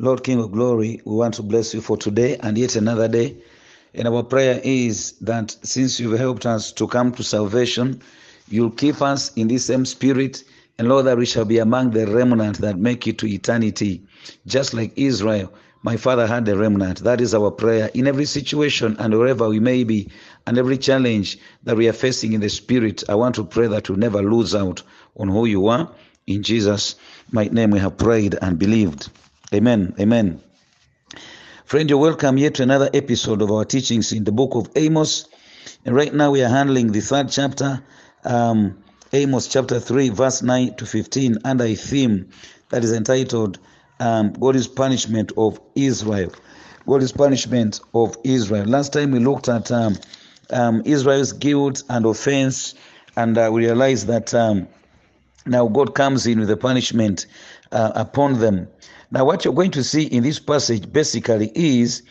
Lord King of Glory, we want to bless you for today and yet another day. And our prayer is that since you've helped us to come to salvation, you'll keep us in this same spirit. And Lord, that we shall be among the remnant that make it to eternity. Just like Israel, my father had a remnant. That is our prayer in every situation and wherever we may be, and every challenge that we are facing in the spirit. I want to pray that we never lose out on who you are. In Jesus' mighty name, we have prayed and believed. Amen. Amen. Friend, you're welcome yet to another episode of our teachings in the book of Amos. And right now we are handling the third chapter, um, Amos chapter 3, verse 9 to 15, under a theme that is entitled um, God's punishment of Israel. God's punishment of Israel. Last time we looked at um, um, Israel's guilt and offense, and uh, we realized that um, now God comes in with a punishment uh, upon them. Now, what you're going to see in this passage basically is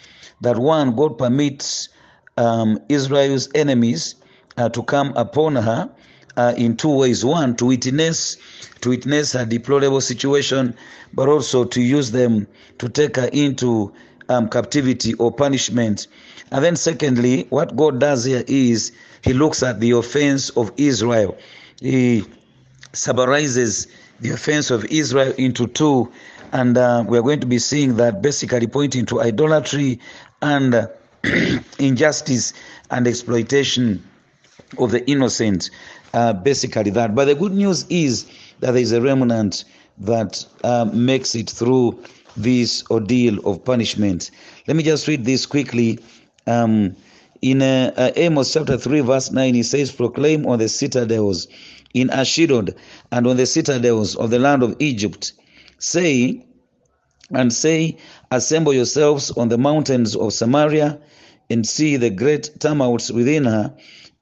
that one, God permits um, Israel's enemies uh, to come upon her uh, in two ways. One, to witness, to witness her deplorable situation, but also to use them to take her into um, captivity or punishment. And then, secondly, what God does here is He looks at the offense of Israel. He summarizes the offense of Israel into two, and uh, we are going to be seeing that basically pointing to idolatry and uh, injustice and exploitation of the innocent. Uh, basically, that. But the good news is that there is a remnant that uh, makes it through this ordeal of punishment. Let me just read this quickly. Um, in uh, uh, Amos chapter 3, verse 9, he says, Proclaim on the citadels in Ashdod and on the citadels of the land of Egypt, say, and say, Assemble yourselves on the mountains of Samaria and see the great tumults within her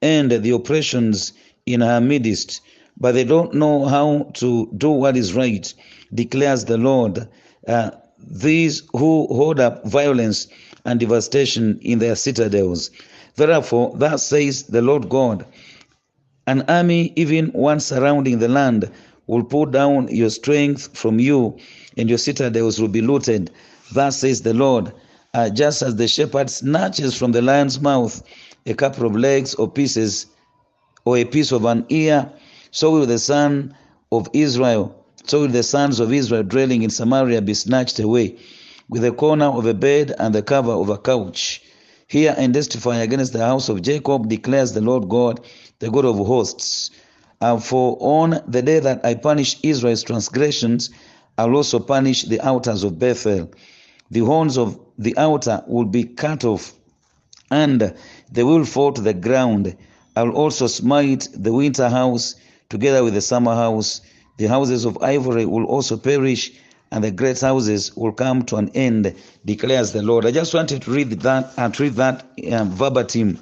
and the oppressions in her midst. But they don't know how to do what is right, declares the Lord. Uh, these who hold up violence and devastation in their citadels. Therefore, thus says the Lord God An army, even one surrounding the land, will pull down your strength from you, and your citadels will be looted. Thus says the Lord uh, Just as the shepherd snatches from the lion's mouth a couple of legs or pieces, or a piece of an ear, so will the son of Israel so will the sons of Israel dwelling in Samaria be snatched away, with the corner of a bed and the cover of a couch. Hear and testify against the house of Jacob, declares the Lord God, the God of hosts. Uh, for on the day that I punish Israel's transgressions, I'll also punish the altars of Bethel. The horns of the altar will be cut off, and they will fall to the ground. I'll also smite the winter house together with the summer house the houses of ivory will also perish, and the great houses will come to an end, declares the Lord. I just wanted to read that and read that um, verbatim.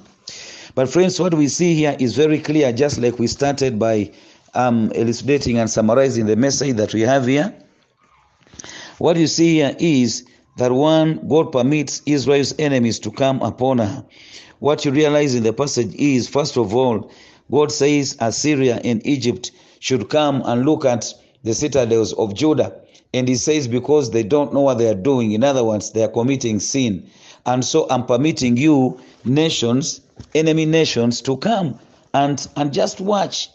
But friends, what we see here is very clear, just like we started by um, elucidating and summarizing the message that we have here. What you see here is that one, God permits Israel's enemies to come upon her. What you realize in the passage is, first of all, God says Assyria and Egypt should come and look at the citadels of Judah. And he says, because they don't know what they are doing. In other words, they are committing sin. And so I'm permitting you, nations, enemy nations, to come and, and just watch,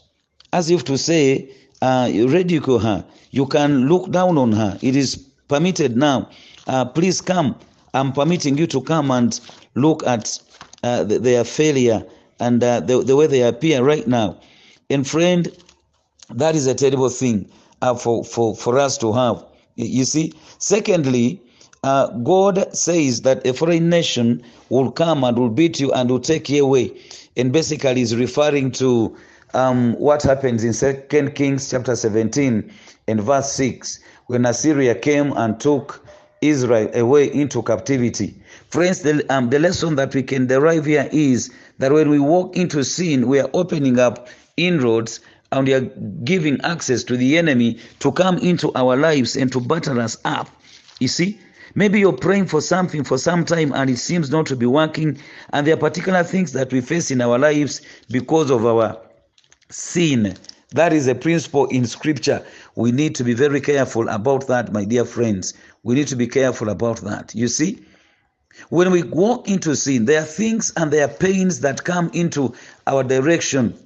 as if to say, uh, ridicule her. You can look down on her. It is permitted now. Uh, please come. I'm permitting you to come and look at uh, their failure and uh, the, the way they appear right now. And friend, that is a terrible thing uh, for, for, for us to have. You see? Secondly, uh, God says that a foreign nation will come and will beat you and will take you away. And basically, is referring to um, what happens in Second Kings chapter 17 and verse 6, when Assyria came and took Israel away into captivity. Friends, the, um, the lesson that we can derive here is that when we walk into sin, we are opening up inroads and we are giving access to the enemy to come into our lives and to batter us up. You see? Maybe you're praying for something for some time and it seems not to be working, and there are particular things that we face in our lives because of our sin. That is a principle in scripture. We need to be very careful about that, my dear friends. We need to be careful about that. You see, when we walk into sin, there are things and there are pains that come into our direction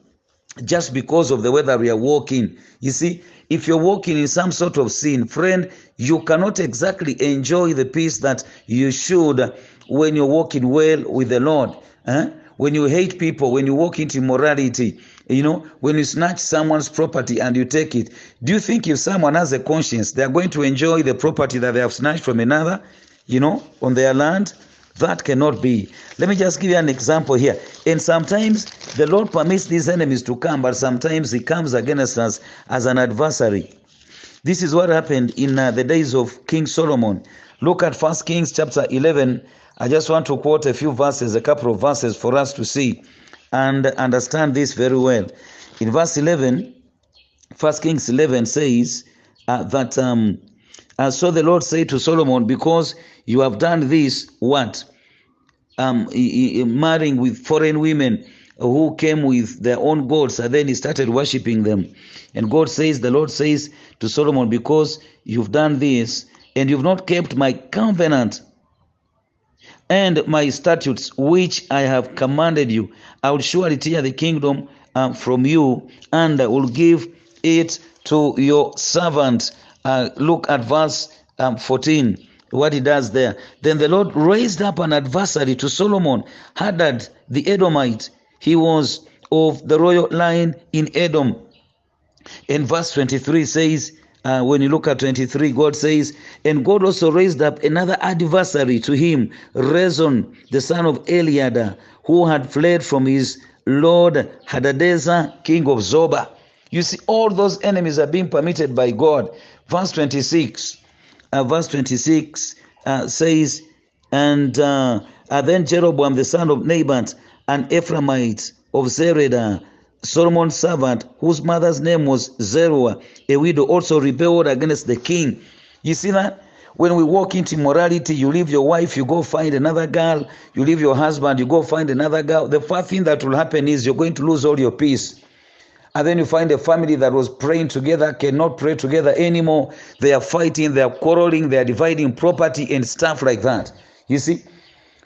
just because of the that we are walking. You see, if you're walking in some sort of sin, friend, you cannot exactly enjoy the peace that you should when you're walking well with the Lord. Huh? When you hate people, when you walk into immorality, you know, when you snatch someone's property and you take it, do you think if someone has a conscience, they are going to enjoy the property that they have snatched from another, you know, on their land? That cannot be. Let me just give you an example here. And sometimes the Lord permits these enemies to come, but sometimes He comes against us as an adversary. This is what happened in uh, the days of King Solomon. Look at First Kings chapter 11. I just want to quote a few verses, a couple of verses for us to see and understand this very well. In verse 11, First Kings 11 says uh, that um, uh, so the Lord said to Solomon, because you have done this, what? Um, marrying with foreign women who came with their own gods, and then he started worshiping them. And God says, the Lord says to Solomon, because you've done this and you've not kept my covenant and my statutes which I have commanded you, I will surely tear the kingdom um, from you, and I will give it to your servant. Uh, look at verse um, 14, what he does there. Then the Lord raised up an adversary to Solomon, Hadad the Edomite. He was of the royal line in Edom. And verse 23 says, uh, when you look at 23, God says, And God also raised up another adversary to him, Rezon, the son of Eliada, who had fled from his Lord Hadadezer, king of Zobah. You see, all those enemies are being permitted by God. Verse 26, uh, verse 26 uh, says, And uh, then Jeroboam, the son of Nebat, an Ephraimite of Zereda, Solomon's servant, whose mother's name was Zeruiah, a widow, also rebelled against the king. You see that? When we walk into morality, you leave your wife, you go find another girl, you leave your husband, you go find another girl. The first thing that will happen is you're going to lose all your peace. And then you find a family that was praying together cannot pray together anymore. They are fighting, they are quarreling, they are dividing property and stuff like that. You see,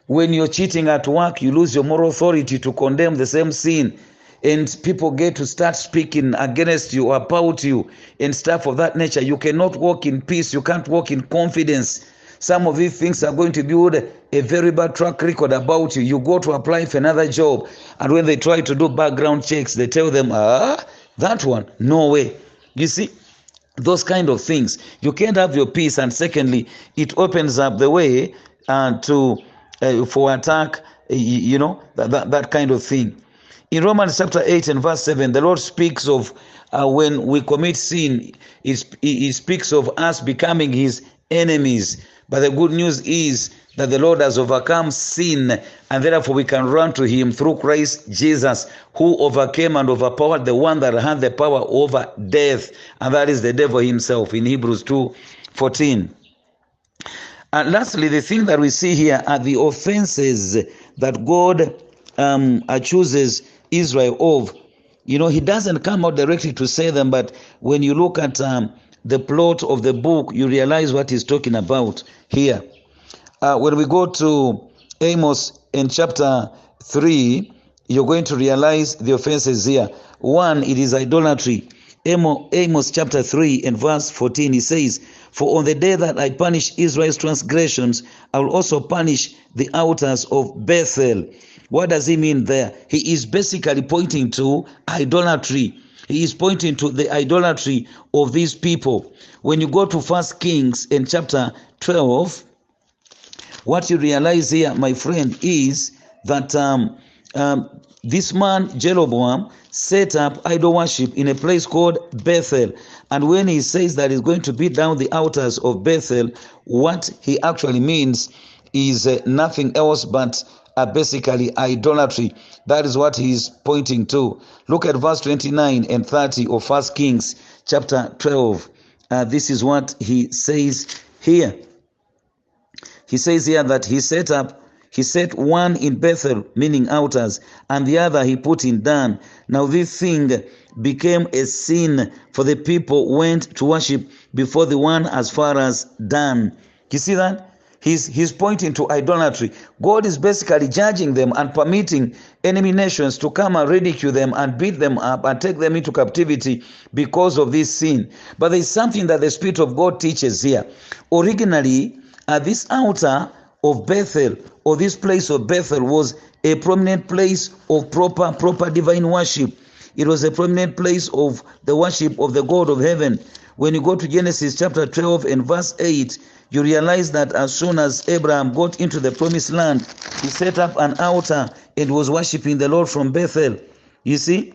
when you're cheating at work, you lose your moral authority to condemn the same sin and people get to start speaking against you about you and stuff of that nature. You cannot walk in peace. You can't walk in confidence. Some of these things are going to build a very bad track record about you. You go to apply for another job, and when they try to do background checks, they tell them, ah, that one, no way. You see, those kind of things. You can't have your peace, and secondly, it opens up the way uh, to uh, for attack. You know that, that that kind of thing. In Romans chapter 8 and verse 7, the Lord speaks of uh, when we commit sin, he, he speaks of us becoming his enemies. But the good news is that the Lord has overcome sin, and therefore we can run to him through Christ Jesus, who overcame and overpowered the one that had the power over death, and that is the devil himself in Hebrews 2 14. And lastly, the thing that we see here are the offenses that God um, chooses Israel of. You know, he doesn't come out directly to say them, but when you look at um, the plot of the book, you realize what he's talking about here. Uh, when we go to Amos in chapter 3, you're going to realize the offenses here. One, it is idolatry. Amos chapter 3 and verse 14, he says, For on the day that I punish Israel's transgressions, I will also punish the altars of Bethel. What does he mean there? He is basically pointing to idolatry. He is pointing to the idolatry of these people. When you go to First Kings in chapter 12, what you realize here, my friend, is that um, um, this man, Jeroboam, set up idol worship in a place called Bethel. And when he says that he's going to beat down the altars of Bethel, what he actually means is uh, nothing else but uh, basically idolatry. That is what he's pointing to. Look at verse 29 and 30 of First Kings chapter 12. Uh, this is what he says here. He says here that he set up He set one in Bethel, meaning altars, and the other he put in Dan. Now this thing became a sin, for the people went to worship before the one as far as Dan. You see that? He's, he's pointing to idolatry. God is basically judging them and permitting enemy nations to come and ridicule them and beat them up and take them into captivity because of this sin. But there's something that the Spirit of God teaches here. Originally, at this altar of Bethel, or this place of Bethel, was a prominent place of proper, proper divine worship. It was a prominent place of the worship of the God of heaven. When you go to Genesis chapter 12 and verse 8, you realize that as soon as Abraham got into the promised land, he set up an altar and was worshiping the Lord from Bethel. You see,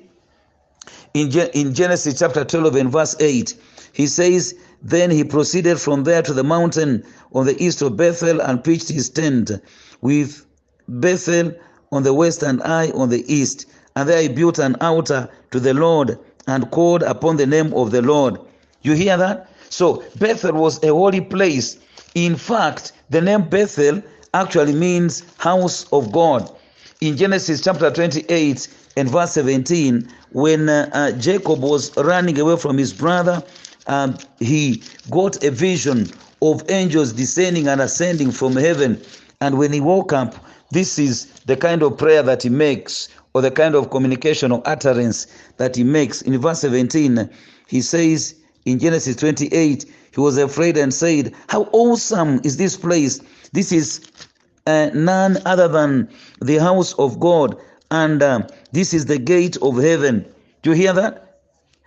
in, in Genesis chapter 12 and verse 8, he says, Then he proceeded from there to the mountain on the east of Bethel and pitched his tent with Bethel on the west and Ai on the east. And there he built an altar to the Lord and called upon the name of the Lord. You hear that? So Bethel was a holy place. In fact, the name Bethel actually means house of God. In Genesis chapter 28 and verse 17, when uh, uh, Jacob was running away from his brother, um, he got a vision of angels descending and ascending from heaven. And when he woke up, this is the kind of prayer that he makes, or the kind of communication or utterance that he makes. In verse 17, he says, in Genesis 28, he was afraid and said, How awesome is this place! This is uh, none other than the house of God, and uh, this is the gate of heaven. Do you hear that?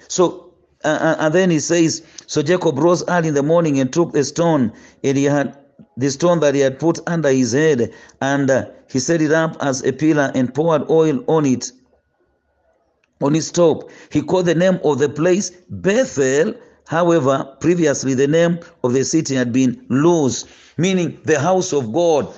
So, uh, and then he says, So Jacob rose early in the morning and took a stone, and he had the stone that he had put under his head, and uh, he set it up as a pillar and poured oil on it on his top. He called the name of the place Bethel. However, previously the name of the city had been Luz, meaning the house of God,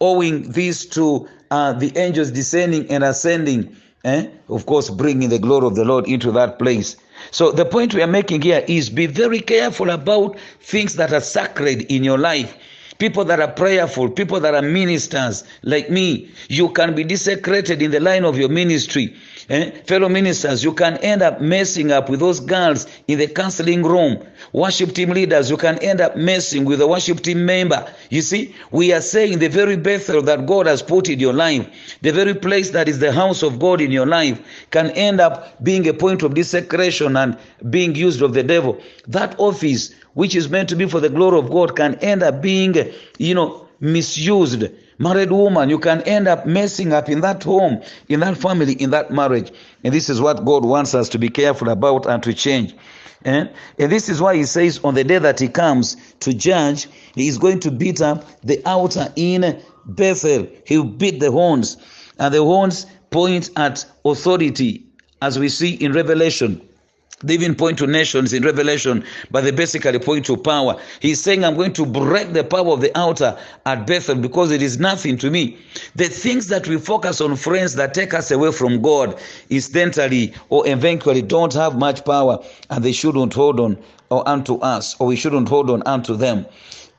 owing this to uh, the angels descending and ascending. Eh? Of course, bringing the glory of the Lord into that place. So, the point we are making here is be very careful about things that are sacred in your life people that are prayerful, people that are ministers like me, you can be desecrated in the line of your ministry. Eh? Fellow ministers, you can end up messing up with those girls in the counseling room. Worship team leaders, you can end up messing with a worship team member. You see, we are saying the very Bethel that God has put in your life, the very place that is the house of God in your life, can end up being a point of desecration and being used of the devil. That office, which is meant to be for the glory of God, can end up being, you know, misused married woman you can end up messing up in that home in that family in that marriage. And this is what god wants us to be careful about and to change. And, and this is why he says on the day that he comes to judge he is going to beat up the outer in bethel. He'll beat the horns. And the horns point at authority as we see in revelation they even point to nations in Revelation, but they basically point to power. He's saying, I'm going to break the power of the altar at Bethel because it is nothing to me. The things that we focus on, friends, that take us away from God, incidentally or eventually don't have much power, and they shouldn't hold on or unto us, or we shouldn't hold on unto them.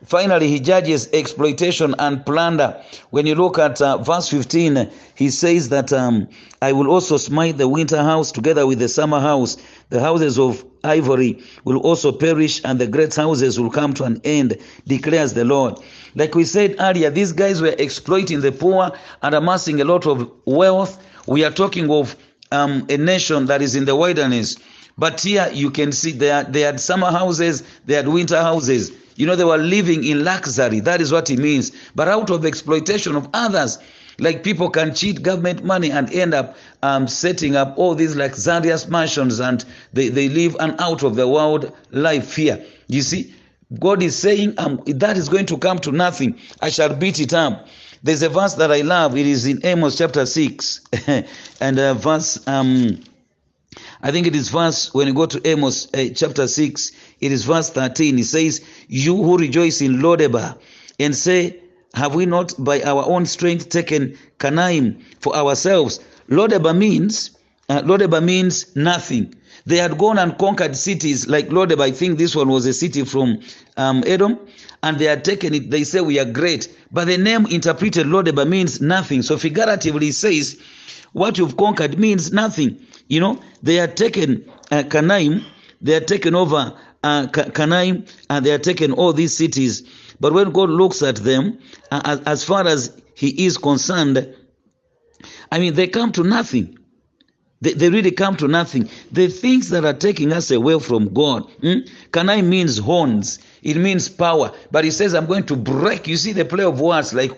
Finally, he judges exploitation and plunder. When you look at uh, verse 15, he says that um, I will also smite the winter house together with the summer house. The houses of ivory will also perish, and the great houses will come to an end, declares the Lord. Like we said earlier, these guys were exploiting the poor and amassing a lot of wealth. We are talking of um, a nation that is in the wilderness. But here you can see they they had summer houses, they had winter houses. You know, they were living in luxury. That is what it means. But out of exploitation of others, like people can cheat government money and end up um, setting up all these luxurious mansions and they, they live an out of the world life here. You see, God is saying um, that is going to come to nothing. I shall beat it up. There's a verse that I love. It is in Amos chapter 6 and uh, verse. Um, I think it is verse, when you go to Amos uh, chapter 6, it is verse 13. It says, You who rejoice in Lodebar and say, Have we not by our own strength taken Karnaim for ourselves? Lodebar means, uh, Lodebar means nothing. They had gone and conquered cities like Lodeb. I think this one was a city from um, Edom, and they had taken it. They say we are great, but the name interpreted Lodebar means nothing. So figuratively, it says what you've conquered means nothing. You know, they had taken uh, Karnaim, they had taken over uh, and they are taken all these cities. But when God looks at them, uh, as, as far as He is concerned, I mean, they come to nothing. They, they really come to nothing. The things that are taking us away from God. Hmm? Kanai means horns, it means power. But he says, I'm going to break. You see the play of words, like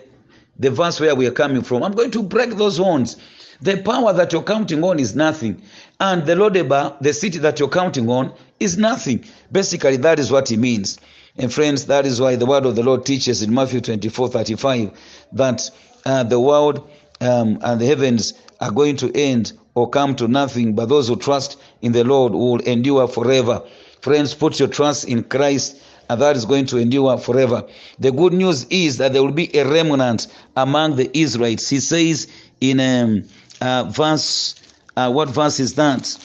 the verse where we are coming from. I'm going to break those horns. The power that you're counting on is nothing. And the Lodebar, the city that you're counting on, is nothing. Basically, that is what he means. And friends, that is why the word of the Lord teaches in Matthew 24 35 that uh, the world um, and the heavens are going to end or come to nothing, but those who trust in the Lord will endure forever. Friends, put your trust in Christ, and that is going to endure forever. The good news is that there will be a remnant among the Israelites. He says in um, uh, verse, uh, what verse is that?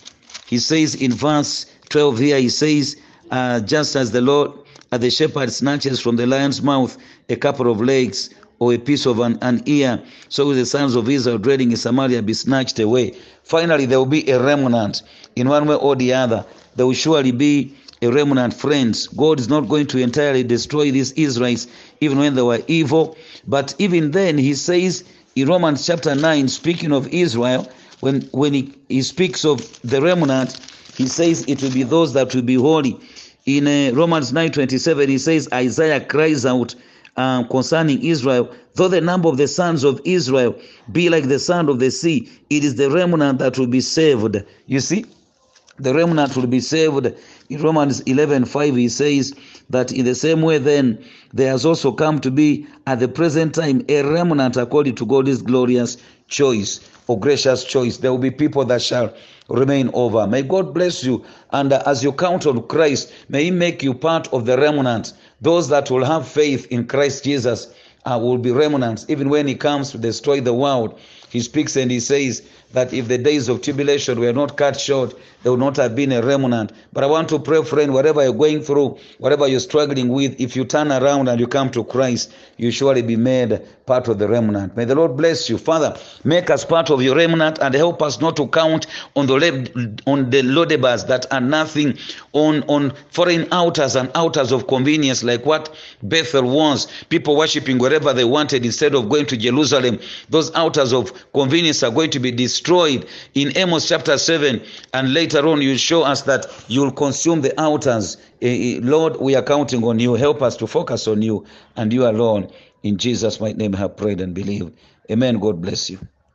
He says in verse 12 here, he says, uh, just as the Lord, as the shepherd snatches from the lion's mouth a couple of legs, or a piece of an, an ear, so will the sons of Israel dwelling in Samaria be snatched away. Finally, there will be a remnant in one way or the other. There will surely be a remnant, friends. God is not going to entirely destroy these Israelites, even when they were evil. But even then, He says in Romans chapter 9, speaking of Israel, when, when he, he speaks of the remnant, He says it will be those that will be holy. In uh, Romans 9 27, He says, Isaiah cries out, um, concerning Israel, though the number of the sons of Israel be like the sand of the sea, it is the remnant that will be saved. You see, the remnant will be saved. In Romans 11 5, he says that in the same way, then, there has also come to be at the present time a remnant according to God's glorious choice or gracious choice. There will be people that shall remain over. May God bless you. And uh, as you count on Christ, may He make you part of the remnant. Those that will have faith in Christ Jesus uh, will be remnants. Even when He comes to destroy the world, He speaks and He says that if the days of tribulation were not cut short, there would not have been a remnant. But I want to pray, friend, whatever you're going through, whatever you're struggling with, if you turn around and you come to Christ, you surely be made part of the remnant. May the Lord bless you. Father, make us part of your remnant and help us not to count on the on the Lodebars that are nothing, on, on foreign altars and altars of convenience like what Bethel was. People worshiping wherever they wanted instead of going to Jerusalem. Those altars of convenience are going to be destroyed destroyed in Amos chapter 7. And later on, you show us that you'll consume the altars. Eh, eh, Lord, we are counting on you. Help us to focus on you and you alone. In Jesus' mighty name, I have prayed and believed. Amen. God bless you.